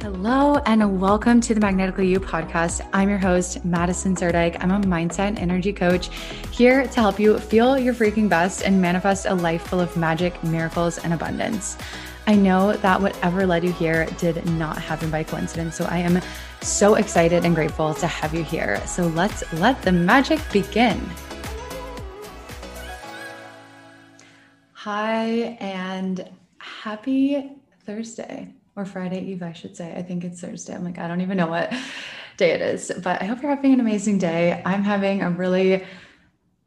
Hello, and welcome to the Magnetically You podcast. I'm your host, Madison Zerdike. I'm a mindset and energy coach here to help you feel your freaking best and manifest a life full of magic, miracles, and abundance. I know that whatever led you here did not happen by coincidence. So I am so excited and grateful to have you here. So let's let the magic begin. Hi, and happy Thursday or Friday Eve, I should say. I think it's Thursday. I'm like, I don't even know what day it is, but I hope you're having an amazing day. I'm having a really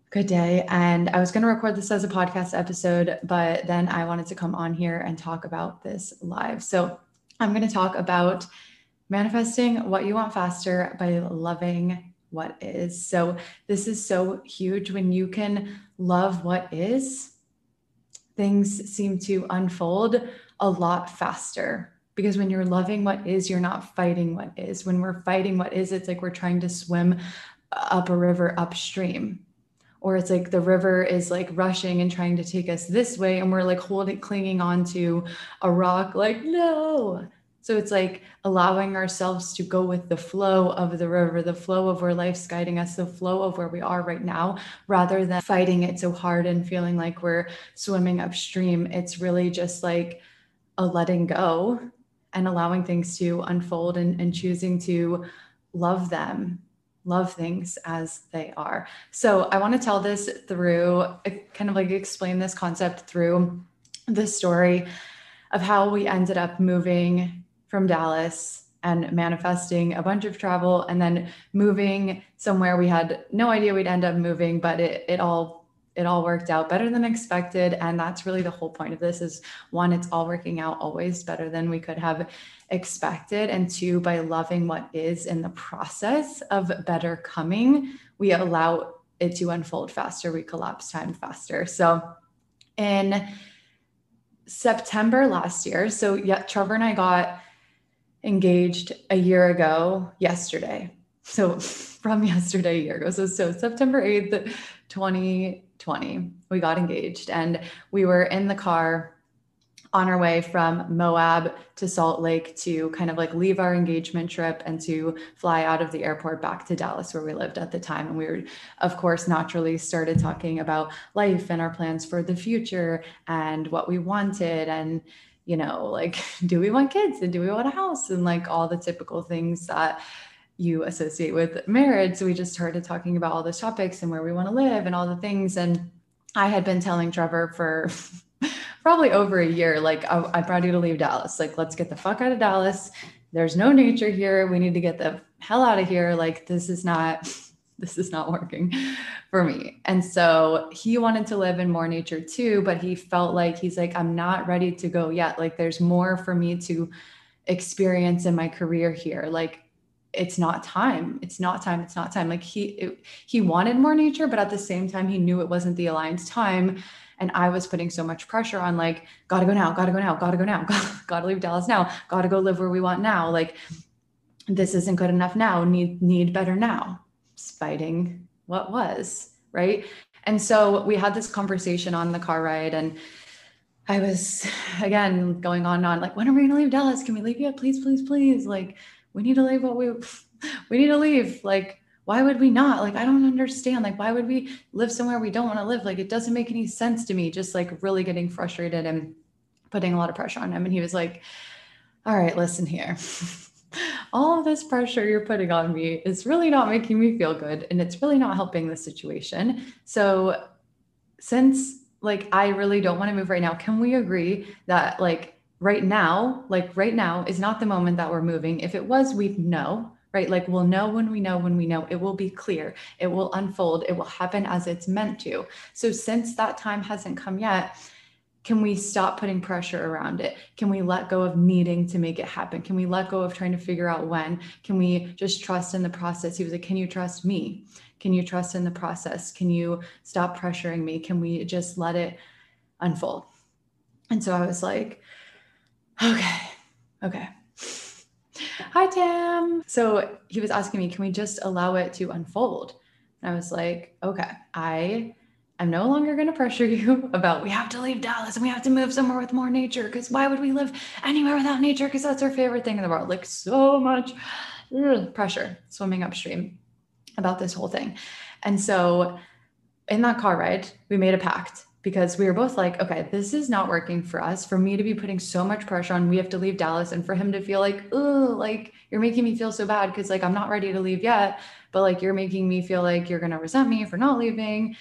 good day. And I was going to record this as a podcast episode, but then I wanted to come on here and talk about this live. So I'm going to talk about manifesting what you want faster by loving what is. So this is so huge when you can love what is, things seem to unfold a lot faster because when you're loving what is, you're not fighting what is. When we're fighting what is, it's like we're trying to swim up a river upstream. Or it's like the river is like rushing and trying to take us this way, and we're like holding, clinging on to a rock, like, no. So it's like allowing ourselves to go with the flow of the river, the flow of where life's guiding us, the flow of where we are right now, rather than fighting it so hard and feeling like we're swimming upstream. It's really just like a letting go and allowing things to unfold and, and choosing to love them love things as they are. So I want to tell this through kind of like explain this concept through the story of how we ended up moving from Dallas and manifesting a bunch of travel and then moving somewhere we had no idea we'd end up moving, but it, it all it all worked out better than expected and that's really the whole point of this is one it's all working out always better than we could have expected and two by loving what is in the process of better coming we allow it to unfold faster we collapse time faster. So in september last year so yeah trevor and i got engaged a year ago yesterday. So from yesterday a year ago. So so september 8th 20 20 we got engaged and we were in the car on our way from Moab to Salt Lake to kind of like leave our engagement trip and to fly out of the airport back to Dallas where we lived at the time. And we were of course naturally started talking about life and our plans for the future and what we wanted and you know like do we want kids? And do we want a house? And like all the typical things that you associate with marriage. So we just started talking about all those topics and where we want to live and all the things. And I had been telling Trevor for probably over a year, like, oh, I, I'm ready to leave Dallas. Like, let's get the fuck out of Dallas. There's no nature here. We need to get the hell out of here. Like, this is not. This is not working for me. And so he wanted to live in more nature too, but he felt like he's like, I'm not ready to go yet. Like, there's more for me to experience in my career here. Like, it's not time. It's not time. It's not time. Like he it, he wanted more nature but at the same time he knew it wasn't the alliance time. And i was putting so much pressure on like gotta go now gotta go now gotta go now gotta leave dallas now gotta go live where we want now. Like this isn't good enough now. Need need better now. Fighting what was right? And so we had this conversation on the car ride and i was again going on and on like when are we gonna leave dallas? Can we leave yet? Please please please. Like we need to leave what we we need to leave. Like why would we not? Like i don't understand. Like why would we live somewhere we don't want to live? Like it doesn't make any sense to me just like really getting frustrated and putting a lot of pressure on him. And he was like all right listen here. All of this pressure you're putting on me is really not making me feel good and it's really not helping the situation. So since like i really don't want to move right now can we agree that like right now, like right now is not the moment that we're moving. If it was, we'd know, right? Like we'll know when we know when we know. It will be clear. It will unfold. It will happen as it's meant to. So since that time hasn't come yet, can we stop putting pressure around it? Can we let go of needing to make it happen? Can we let go of trying to figure out when? Can we just trust in the process? He was like, Can you trust me? Can you trust in the process? Can you stop pressuring me? Can we just let it unfold? And so I was like, Okay. Okay. Hi, Tam. So he was asking me, can we just allow it to unfold? And I was like, okay, I I'm no longer going to pressure you about we have to leave Dallas and we have to move somewhere with more nature because why would we live anywhere without nature? Because that's our favorite thing in the world. Like so much pressure swimming upstream about this whole thing. And so in that car ride, we made a pact because we were both like, okay, this is not working for us. For me to be putting so much pressure on, we have to leave Dallas, and for him to feel like, oh, like you're making me feel so bad because like I'm not ready to leave yet, but like you're making me feel like you're gonna resent me for not leaving.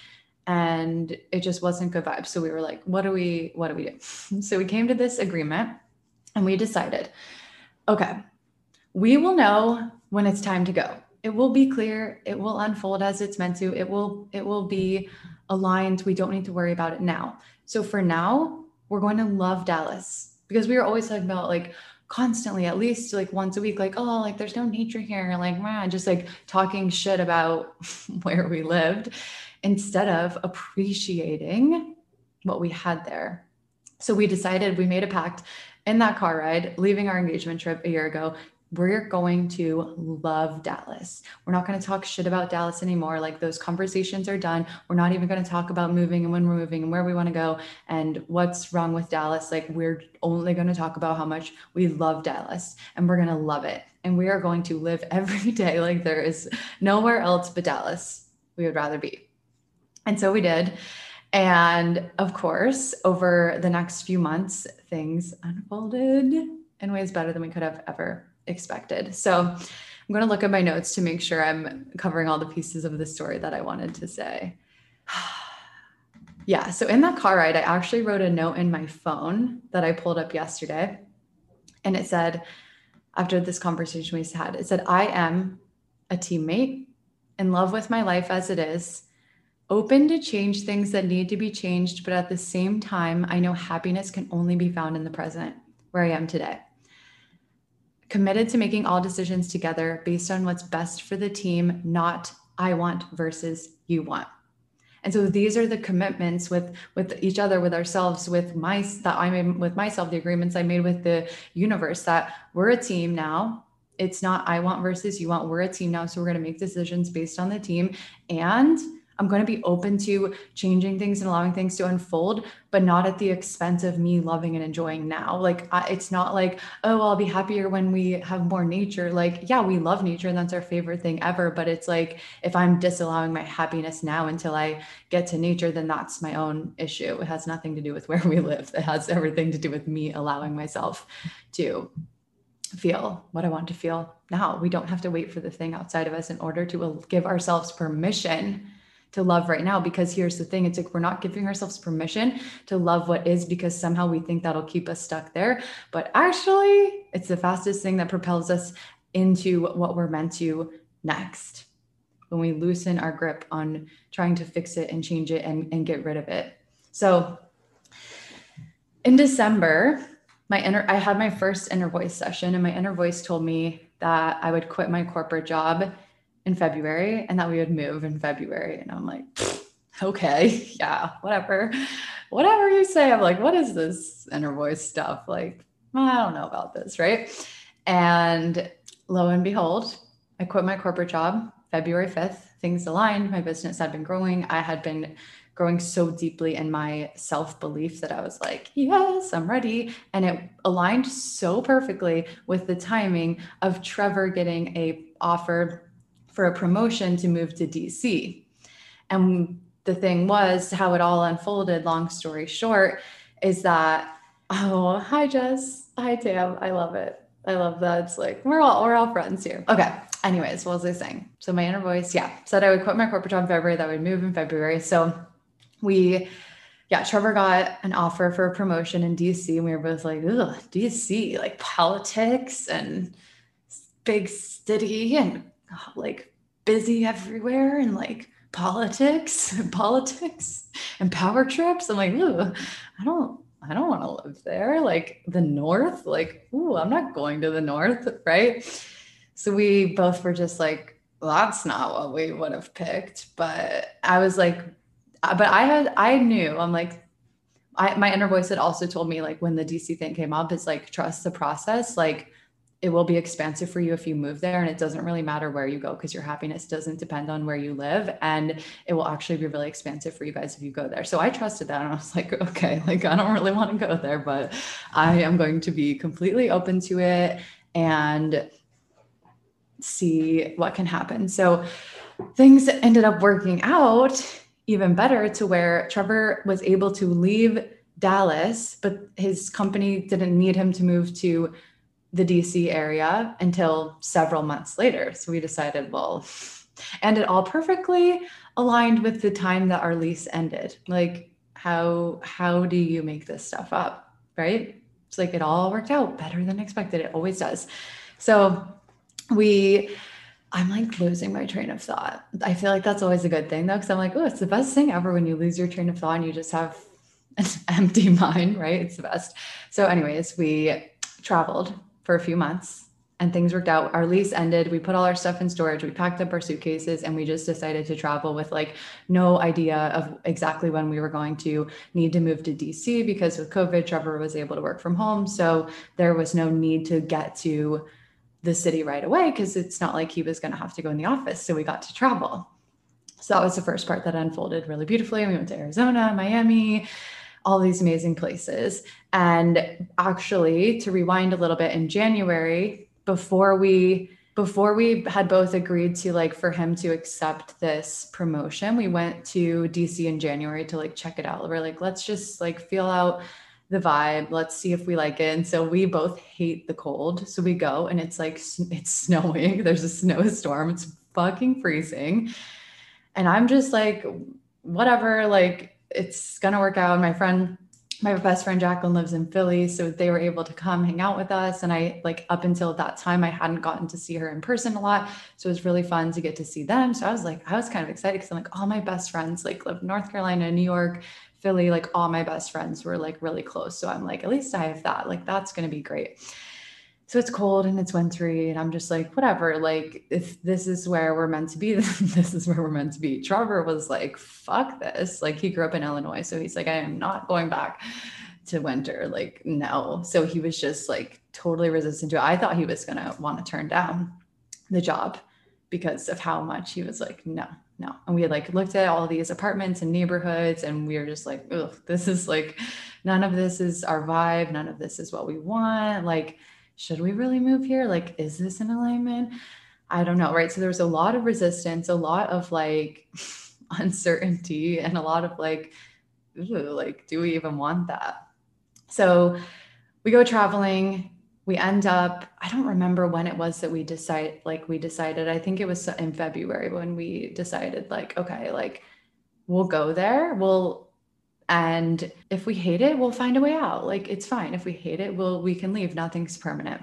And it just wasn't good vibes. So we were like, what do we, what do we do? So we came to this agreement and we decided, okay, we will know when it's time to go it will be clear it will unfold as it's meant to it will it will be aligned we don't need to worry about it now. So for now we're going to love dallas because we were always talking about like constantly at least like once a week like oh like there's no nature here like man just like talking shit about where we lived instead of appreciating what we had there. So we decided we made a pact in that car ride leaving our engagement trip a year ago we're going to love Dallas. We're not going to talk shit about Dallas anymore. Like those conversations are done. We're not even going to talk about moving and when we're moving and where we want to go and what's wrong with Dallas. Like we're only going to talk about how much we love Dallas and we're going to love it. And we are going to live every day like there is nowhere else but Dallas we would rather be. And so we did. And of course, over the next few months, things unfolded in ways better than we could have ever expected. So I'm going to look at my notes to make sure I'm covering all the pieces of the story that I wanted to say. yeah. So in that car ride, I actually wrote a note in my phone that I pulled up yesterday. And it said, after this conversation we had, it said, I am a teammate in love with my life as it is, open to change things that need to be changed. But at the same time, I know happiness can only be found in the present where I am today committed to making all decisions together based on what's best for the team, not I want versus you want. And so these are the commitments with with each other, with ourselves, with my that I made with myself, the agreements I made with the universe that we're a team now. It's not I want versus you want. We're a team now. So we're going to make decisions based on the team. And I'm going to be open to changing things and allowing things to unfold, but not at the expense of me loving and enjoying now. Like, I, it's not like, oh, I'll be happier when we have more nature. Like, yeah, we love nature and that's our favorite thing ever. But it's like, if I'm disallowing my happiness now until I get to nature, then that's my own issue. It has nothing to do with where we live, it has everything to do with me allowing myself to feel what I want to feel now. We don't have to wait for the thing outside of us in order to uh, give ourselves permission to love right now because here's the thing it's like we're not giving ourselves permission to love what is because somehow we think that'll keep us stuck there. But actually it's the fastest thing that propels us into what we're meant to next. When we loosen our grip on trying to fix it and change it and, and get rid of it. So in december my inner i had my first inner voice session and my inner voice told me that i would quit my corporate job in February and that we would move in February. And I'm like, okay, yeah, whatever. Whatever you say. I'm like, what is this inner voice stuff? Like, I don't know about this, right? And lo and behold, I quit my corporate job February 5th. Things aligned. My business had been growing. I had been growing so deeply in my self belief that I was like, yes, I'm ready. And it aligned so perfectly with the timing of Trevor getting a offer for a promotion to move to DC. And the thing was, how it all unfolded, long story short, is that, oh, hi, Jess. Hi, Tam. I love it. I love that. It's like we're all we're all friends here. Okay. Anyways, what was I saying? So my inner voice, yeah, said I would quit my corporate job in February, that would move in February. So we yeah, Trevor got an offer for a promotion in DC, and we were both like, ugh, DC, like politics and big city and like busy everywhere and like politics and politics and power trips. I'm like, ooh, I don't, I don't want to live there. Like the north, like, ooh, I'm not going to the north, right? So we both were just like, that's not what we would have picked. But I was like, uh, but I had, I knew, I'm like, I, my inner voice had also told me like when the DC thing came up, it's like trust the process. Like it will be expensive for you if you move there and it doesn't really matter where you go because your happiness doesn't depend on where you live and it will actually be really expensive for you guys if you go there. So i trusted that and i was like okay like i don't really want to go there but i am going to be completely open to it and see what can happen. So things ended up working out even better to where trevor was able to leave dallas but his company didn't need him to move to the DC area until several months later. So we decided, well, and it all perfectly aligned with the time that our lease ended. Like how how do you make this stuff up, right? It's like it all worked out better than expected. It always does. So we I'm like losing my train of thought. I feel like that's always a good thing though, because I'm like, oh, it's the best thing ever when you lose your train of thought and you just have an empty mind, right? It's the best. So, anyways, we traveled for a few months and things worked out. Our lease ended. We put all our stuff in storage. We packed up our suitcases and we just decided to travel with like no idea of exactly when we were going to need to move to DC because with COVID, Trevor was able to work from home. So there was no need to get to the city right away because it's not like he was going to have to go in the office. So we got to travel. So that was the first part that unfolded really beautifully. We went to Arizona, Miami, all these amazing places. And actually, to rewind a little bit in January, before we before we had both agreed to like for him to accept this promotion, we went to DC in January to like check it out. We're like, let's just like feel out the vibe. Let's see if we like it. And so we both hate the cold. So we go and it's like it's snowing. There's a snowstorm. It's fucking freezing. And I'm just like whatever, like it's gonna work out. My friend, my best friend Jacqueline lives in Philly, so they were able to come hang out with us. And I like up until that time, I hadn't gotten to see her in person a lot, so it was really fun to get to see them. So I was like, I was kind of excited because I'm like, all my best friends like live in North Carolina, New York, Philly. Like all my best friends were like really close. So I'm like, at least I have that. Like that's gonna be great so it's cold and it's wintry and i'm just like whatever like if this is where we're meant to be this is where we're meant to be. Trevor was like fuck this. Like he grew up in illinois so he's like i am not going back to winter. Like no. So he was just like totally resistant to it. I thought he was going to want to turn down the job because of how much he was like no no. And we had like looked at all these apartments and neighborhoods and we were just like ugh this is like none of this is our vibe. None of this is what we want. Like should we really move here? Like, is this an alignment? I don't know. Right. So there's a lot of resistance, a lot of like uncertainty, and a lot of like, like, do we even want that? So we go traveling. We end up, I don't remember when it was that we decide, like, we decided, I think it was in February when we decided, like, okay, like, we'll go there. We'll and if we hate it, we'll find a way out. Like it's fine. If we hate it, we'll we can leave. Nothing's permanent.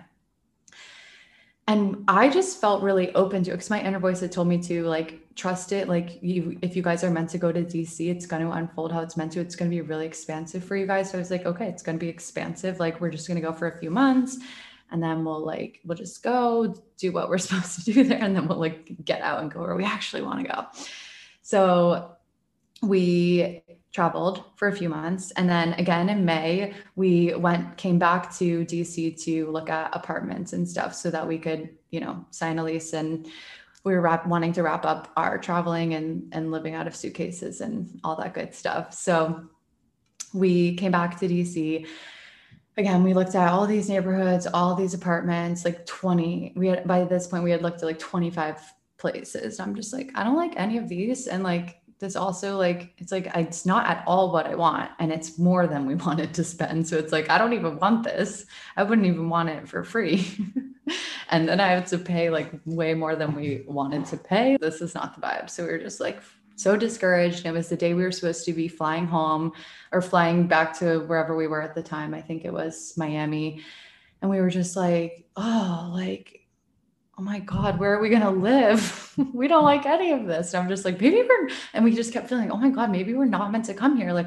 And I just felt really open to it because my inner voice had told me to like trust it. Like you, if you guys are meant to go to DC, it's going to unfold how it's meant to. It's going to be really expansive for you guys. So I was like, okay, it's going to be expansive. Like we're just going to go for a few months and then we'll like we'll just go do what we're supposed to do there and then we'll like get out and go where we actually want to go so we traveled for a few months. And then again in may we went came back to dc to look at apartments and stuff so that we could you know sign a lease. And we were wrap, wanting to wrap up our traveling and and living out of suitcases and all that good stuff. So we came back to dc again we looked at all these neighborhoods all these apartments like 20 we had by this point we had looked at like 25 places. I'm just like i don't like any of these. And like this also like it's like it's not at all what I want and it's more than we wanted to spend. So it's like I don't even want this. I wouldn't even want it for free. and then I have to pay like way more than we wanted to pay. This is not the vibe. So we were just like so discouraged. It was the day we were supposed to be flying home or flying back to wherever we were at the time. I think it was Miami. And we were just like, oh, like oh my God, where are we going to live? we don't like any of this. And I'm just like, maybe we're, and we just kept feeling, oh my God, maybe we're not meant to come here. Like,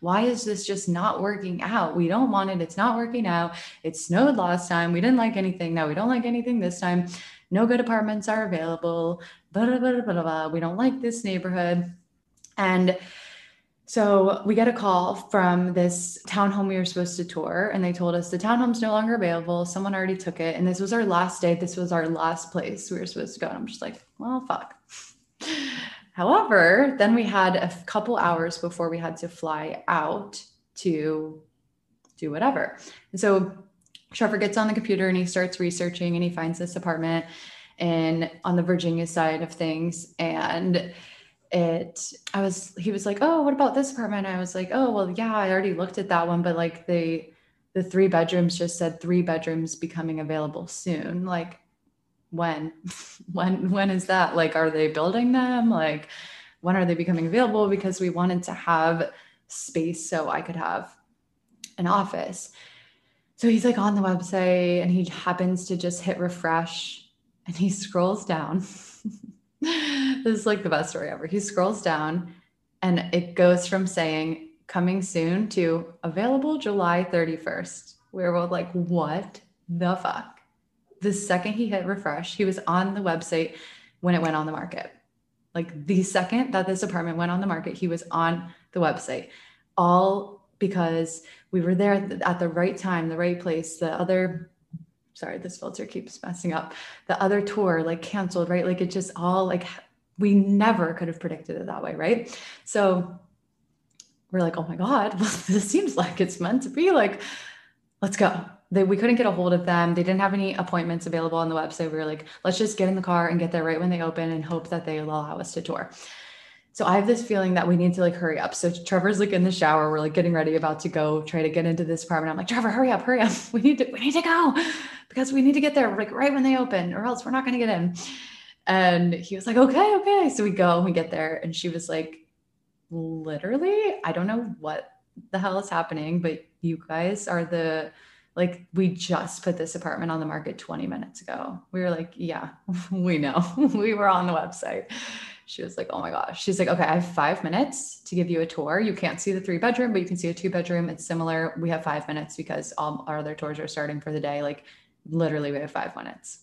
why is this just not working out? We don't want it. It's not working out. It snowed last time. We didn't like anything. Now we don't like anything this time. No good apartments are available. Blah, blah, blah, blah, blah. We don't like this neighborhood. And So we get a call from this townhome we were supposed to tour, and they told us the townhome's no longer available. Someone already took it. And this was our last day. This was our last place we were supposed to go. And I'm just like, well, fuck. However, then we had a couple hours before we had to fly out to do whatever. And so Trevor gets on the computer and he starts researching and he finds this apartment and on the Virginia side of things. And it i was he was like oh what about this apartment? I was like oh well yeah i already looked at that one but like the the three bedrooms just said three bedrooms becoming available soon. Like when? When when is that? Like are they building them? Like when are they becoming available? Because we wanted to have space so i could have an office. So he's like on the website and he happens to just hit refresh and he scrolls down this is like the best story ever. He scrolls down and it goes from saying coming soon to available July 31st. We were both like, what the fuck? The second he hit refresh, he was on the website when it went on the market. Like the second that this apartment went on the market, he was on the website. All because we were there at the right time, the right place. The other sorry, this filter keeps messing up. The other tour like canceled, right? Like it just all like we never could have predicted it that way, right? So we're like, oh my God, well, this seems like it's meant to be like, let's go. They, we couldn't get a hold of them. They didn't have any appointments available on the website. We were like, let's just get in the car and get there right when they open and hope that they allow us to tour. So I have this feeling that we need to like hurry up. So Trevor's like in the shower. We're like getting ready, about to go try to get into this apartment. I'm like, Trevor, hurry up, hurry up. We need to, we need to go because we need to get there like right when they open, or else we're not going to get in. And he was like, okay, okay. So we go and we get there. And she was like, literally, I don't know what the hell is happening, but you guys are the like we just put this apartment on the market 20 minutes ago. We were like, yeah, we know. we were on the website she was like, Oh my gosh. She's like, Okay, I have five minutes to give you a tour. You can't see the three bedroom, but you can see a two bedroom. It's similar. We have five minutes because all our other tours are starting for the day. Like, literally, we have five minutes.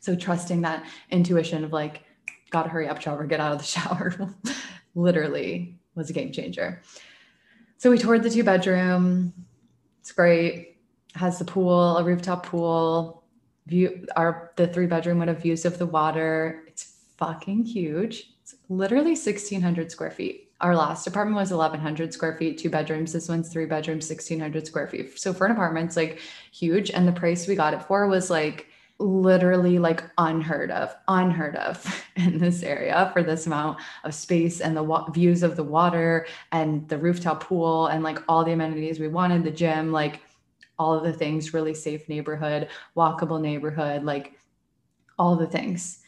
So, trusting that intuition of like, Gotta hurry up, Trevor, get out of the shower, literally was a game changer. So, we toured the two bedroom. It's great. Has the pool, a rooftop pool. View our the three bedroom would have views of the water fucking huge. It's literally 1,600 square feet. Our last apartment was 1,100 square feet, two bedrooms. This one's three bedrooms, 1,600 square feet. So for an apartment, it's like huge. And the price we got it for was like literally like unheard of, unheard of in this area for this amount of space and the wa- views of the water and the rooftop pool and like all the amenities we wanted, the gym, like all of the things, really safe neighborhood, walkable neighborhood, like all the things.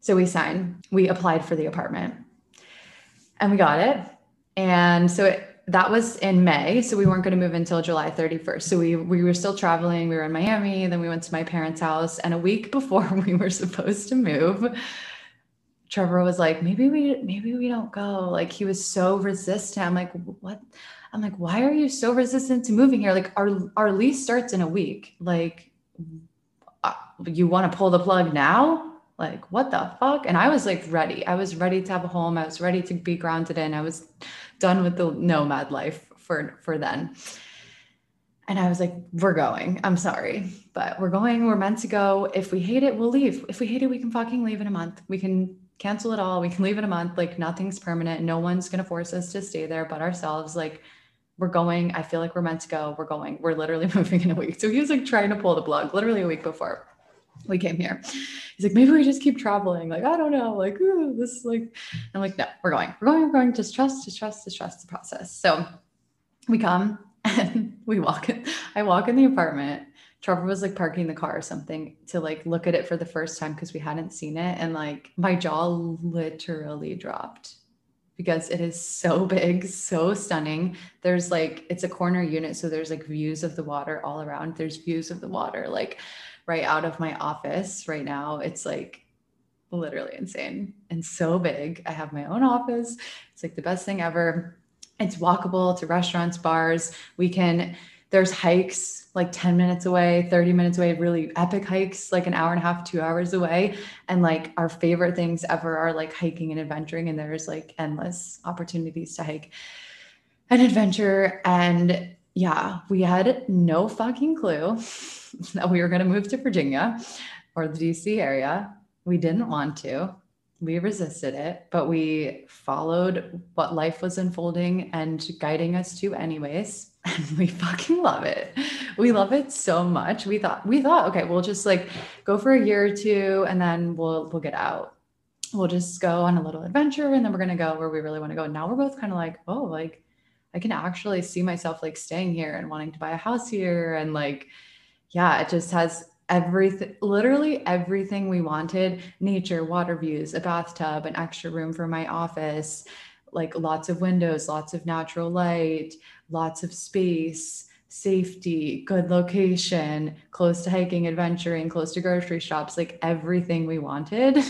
So we signed, we applied for the apartment and we got it. And so it, that was in May. So we weren't going to move until July 31st. So we, we were still traveling. We were in Miami. Then we went to my parents' house. And a week before we were supposed to move, Trevor was like, maybe we, maybe we don't go. Like he was so resistant. I'm like, what? I'm like, why are you so resistant to moving here? Like our, our lease starts in a week. Like uh, you want to pull the plug now? Like what the fuck? And i was like ready. I was ready to have a home. I was ready to be grounded in. I was done with the nomad life for for then. And i was like we're going. I'm sorry but we're going. We're meant to go. If we hate it we'll leave. If we hate it we can fucking leave in a month. We can cancel it all. We can leave in a month. Like nothing's permanent. No one's going to force us to stay there but ourselves. Like we're going. I feel like we're meant to go. We're going. We're literally moving in a week. So he was like trying to pull the plug literally a week before we came here. He's like, maybe we just keep traveling. Like, I don't know. Like, ooh, this like, I'm like, no, we're going, we're going, we're going. Just trust, just trust, just trust the process. So we come and we walk in. I walk in the apartment. Trevor was like parking the car or something to like look at it for the first time because we hadn't seen it. And like my jaw literally dropped because it is so big, so stunning. There's like, it's a corner unit. So there's like views of the water all around. There's views of the water. Like, right out of my office right now. It's like literally insane and so big. I have my own office. It's like the best thing ever. It's walkable to restaurants, bars. We can, there's hikes like 10 minutes away, 30 minutes away, really epic hikes, like an hour and a half, two hours away. And like our favorite things ever are like hiking and adventuring. And there's like endless opportunities to hike. and adventure. And yeah, we had no fucking clue that we were going to move to Virginia or the DC area. We didn't want to. We resisted it, but we followed what life was unfolding and guiding us to, anyways. And we fucking love it. We love it so much. We thought, we thought, okay, we'll just like go for a year or two and then we'll, we'll get out we'll just go on a little adventure and then we're going to go where we really want to go. And now we're both kind of like, oh, like I can actually see myself like staying here and wanting to buy a house here. And like, yeah, it just has everything, literally everything we wanted. Nature, water views, a bathtub, an extra room for my office, like lots of windows, lots of natural light, lots of space safety, good location, close to hiking, adventuring, close to grocery shops, like everything we wanted.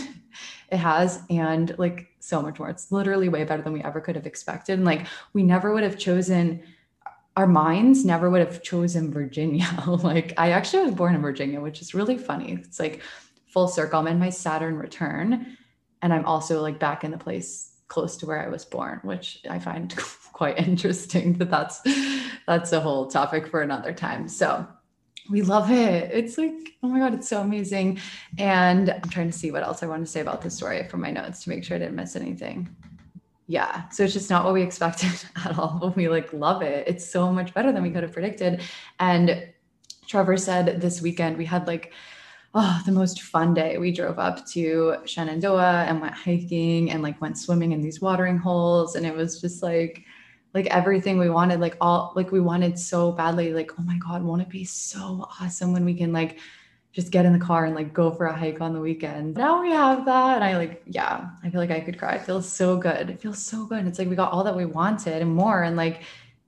It has and like so much more. It's literally way better than we ever could have expected and like we never would have chosen our minds never would have chosen virginia like i actually was born in virginia which is really funny it's like full circle i'm in my saturn return and i'm also like back in the place close to where i was born which i find quite interesting but that's that's a whole topic for another time so we love it. It's like, oh my God, it's so amazing. And I'm trying to see what else I want to say about the story from my notes to make sure I didn't miss anything. Yeah. So it's just not what we expected at all. We like love it. It's so much better than we could have predicted. And Trevor said this weekend we had like, oh, the most fun day. We drove up to Shenandoah and went hiking and like went swimming in these watering holes. And it was just like, like everything we wanted like all like we wanted so badly like oh my god won't it be so awesome when we can like just get in the car and like go for a hike on the weekend. Now we have that and i like yeah i feel like i could cry. It feels so good. It feels so good. It's like we got all that we wanted and more and like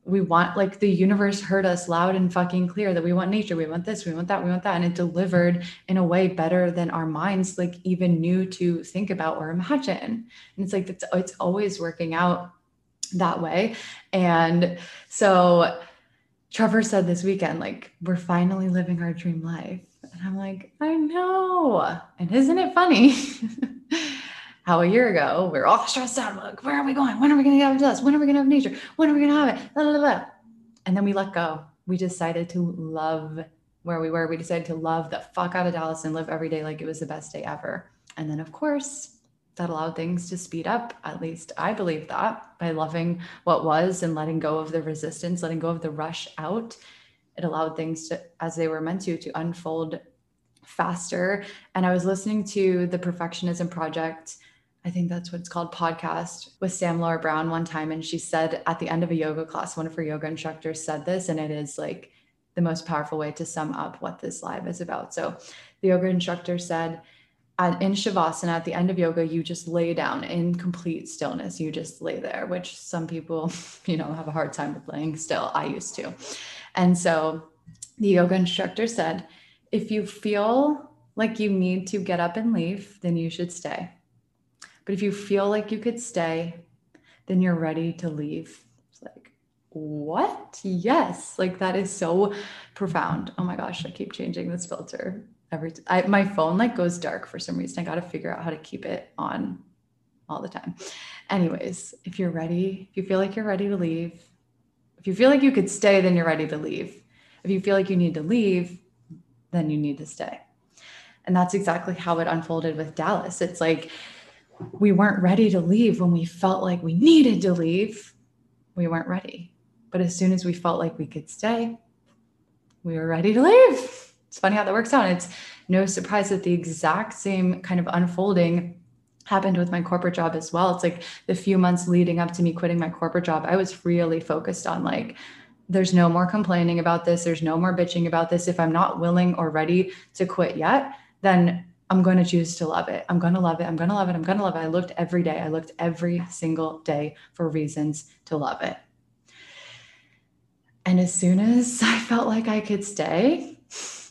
we want like the universe heard us loud and fucking clear that we want nature we want this we want that we want that and it delivered in a way better than our minds like even knew to think about or imagine. And it's like it's, it's always working out that way. And so Trevor said this weekend, like, we're finally living our dream life. And I'm like, I know. And isn't it funny? How a year ago we are all stressed out. Like, where are we going? When are we going to have this? When are we going to have nature? When are we going to have it? Blah, blah, blah. And then we let go. We decided to love where we were. We decided to love the fuck out of Dallas and live every day like it was the best day ever. And then, of course, that allowed things to speed up. At least I believe that by loving what was and letting go of the resistance, letting go of the rush out, it allowed things to, as they were meant to, to unfold faster. And I was listening to the Perfectionism Project. I think that's what it's called podcast with Sam Laura Brown one time. And she said at the end of a yoga class, one of her yoga instructors said this, and it is like the most powerful way to sum up what this live is about. So the yoga instructor said, in shavasana at the end of yoga you just lay down in complete stillness you just lay there which some people you know have a hard time with laying still i used to and so the yoga instructor said if you feel like you need to get up and leave then you should stay. But if you feel like you could stay then you're ready to leave. It's like what? Yes. Like that is so profound. Oh my gosh i keep changing this filter every t- I, my phone like goes dark for some reason. I got to figure out how to keep it on all the time. Anyways, if you're ready, if you feel like you're ready to leave, if you feel like you could stay, then you're ready to leave. If you feel like you need to leave, then you need to stay. And that's exactly how it unfolded with Dallas. It's like we weren't ready to leave when we felt like we needed to leave. We weren't ready. But as soon as we felt like we could stay, we were ready to leave it's funny how that works out. It's no surprise that the exact same kind of unfolding happened with my corporate job as well. It's like the few months leading up to me quitting my corporate job, I was really focused on like, there's no more complaining about this. There's no more bitching about this. If I'm not willing or ready to quit yet, then I'm going to choose to love it. I'm going to love it. I'm going to love it. I'm going to love it. I looked every day. I looked every single day for reasons to love it. And as soon as I felt like I could stay,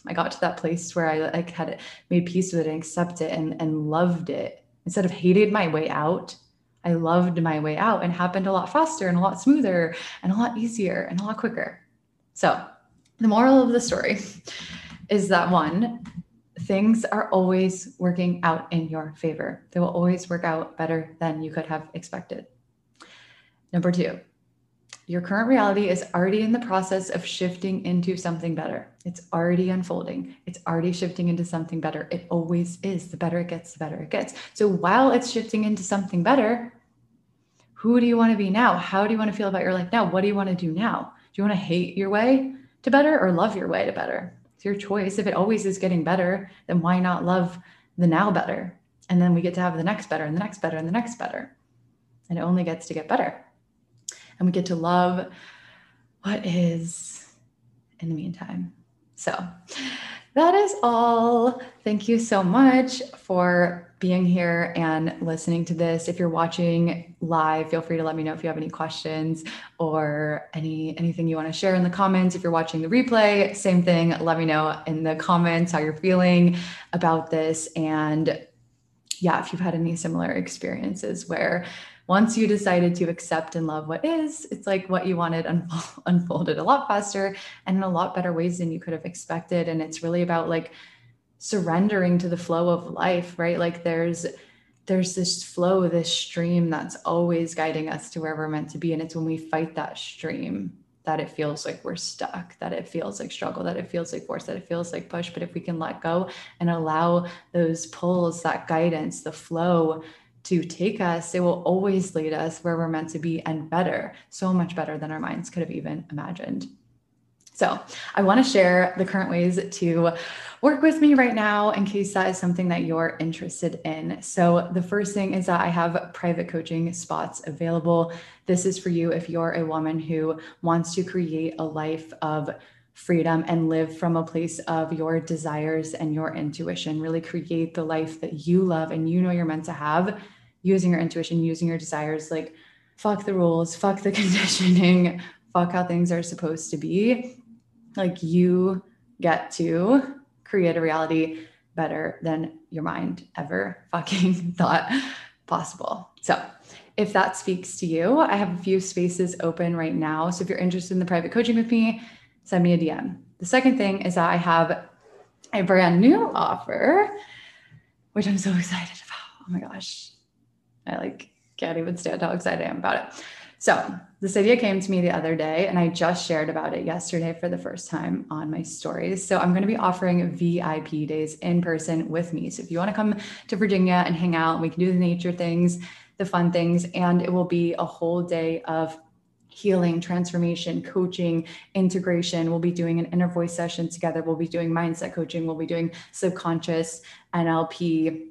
I got to that place where I like had made peace with it and accepted it and, and loved it. Instead of hated my way out, I loved my way out and happened a lot faster and a lot smoother and a lot easier and a lot quicker. So, the moral of the story is that one, things are always working out in your favor. They will always work out better than you could have expected. Number two, Your current reality is already in the process of shifting into something better. It's already unfolding. It's already shifting into something better. It always is. The better it gets, the better it gets. So while it's shifting into something better, who do you want to be now? How do you want to feel about your life now? What do you want to do now? Do you want to hate your way to better or love your way to better? It's your choice. If it always is getting better, then why not love the now better? And then we get to have the next better and the next better and the next better. And it only gets to get better and we get to love what is in the meantime. So that is all. Thank you so much for being here and listening to this. If you're watching live, feel free to let me know if you have any questions or any anything you want to share in the comments. If you're watching the replay, same thing. Let me know in the comments how you're feeling about this and yeah, if you've had any similar experiences where once you decided to accept and love what is, it's like what you wanted unfolded a lot faster and in a lot better ways than you could have expected. And it's really about like surrendering to the flow of life, right? Like there's there's this flow, this stream that's always guiding us to where we're meant to be. And it's when we fight that stream that it feels like we're stuck, that it feels like struggle, that it feels like force, that it feels like push. But if we can let go and allow those pulls, that guidance, the flow to take us, it will always lead us where we're meant to be and better, so much better than our minds could have even imagined. So, I want to share the current ways to work with me right now in case that is something that you're interested in. So, the first thing is that I have private coaching spots available. This is for you if you're a woman who wants to create a life of freedom and live from a place of your desires and your intuition. Really create the life that you love and you know you're meant to have using your intuition, using your desires. Like, fuck the rules, fuck the conditioning, fuck how things are supposed to be. Like, you get to create a reality better than your mind ever fucking thought possible. So, if that speaks to you, I have a few spaces open right now. So, if you're interested in the private coaching with me, send me a DM. The second thing is that I have a brand new offer, which I'm so excited about. Oh my gosh. I like can't even stand how excited I am about it. So this idea came to me the other day, and I just shared about it yesterday for the first time on my stories. So I'm going to be offering VIP days in person with me. So if you want to come to Virginia and hang out, we can do the nature things, the fun things, and it will be a whole day of healing, transformation, coaching, integration. We'll be doing an inner voice session together. We'll be doing mindset coaching. We'll be doing subconscious NLP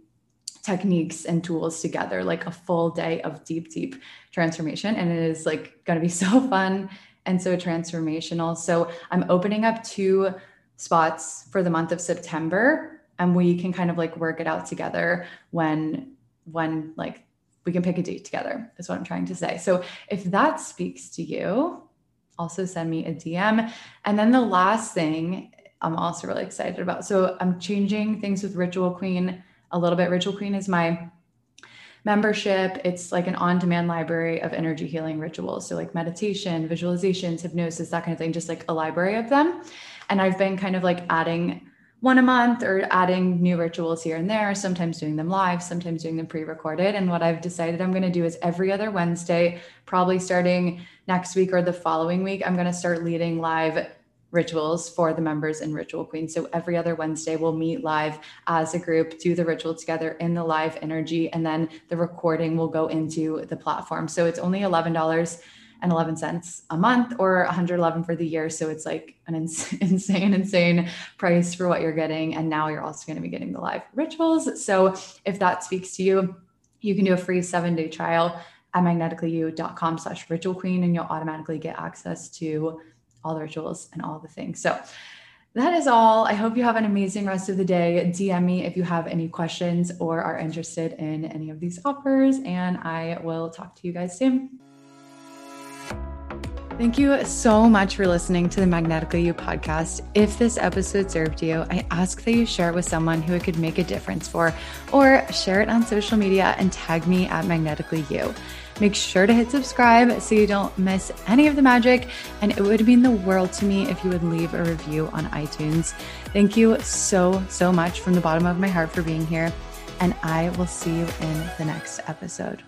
techniques and tools together, like a full day of deep, deep transformation. And it is like going to be so fun and so transformational. So I'm opening up two spots for the month of September and we can kind of like work it out together when when like we can pick a date together is what i'm trying to say. So if that speaks to you also send me a dm and then the last thing i'm also really excited about so i'm changing things with ritual queen a little bit. Ritual queen is my membership. It's like an on-demand library of energy healing rituals. So like meditation visualizations hypnosis that kind of thing just like a library of them. And i've been kind of like adding one a month or adding new rituals here and there, sometimes doing them live, sometimes doing them pre recorded. And what I've decided I'm going to do is every other Wednesday, probably starting next week or the following week, I'm going to start leading live rituals for the members in Ritual Queen. So every other Wednesday, we'll meet live as a group, do the ritual together in the live energy, and then the recording will go into the platform. So it's only $11 and 11 cents a month or 111 for the year. So it's like an ins- insane, insane price for what you're getting. And now you're also going to be getting the live rituals. So if that speaks to you, you can do a free seven day trial at magneticallyu.com slash ritual queen and you'll automatically get access to all the rituals and all the things. So that is all. I hope you have an amazing rest of the day. DM me if you have any questions or are interested in any of these offers, and I will talk to you guys soon. Thank you so much for listening to the Magnetically You podcast. If this episode served you, I ask that you share it with someone who it could make a difference for, or share it on social media and tag me at Magnetically You. Make sure to hit subscribe so you don't miss any of the magic. And it would mean the world to me if you would leave a review on iTunes. Thank you so, so much from the bottom of my heart for being here. And I will see you in the next episode.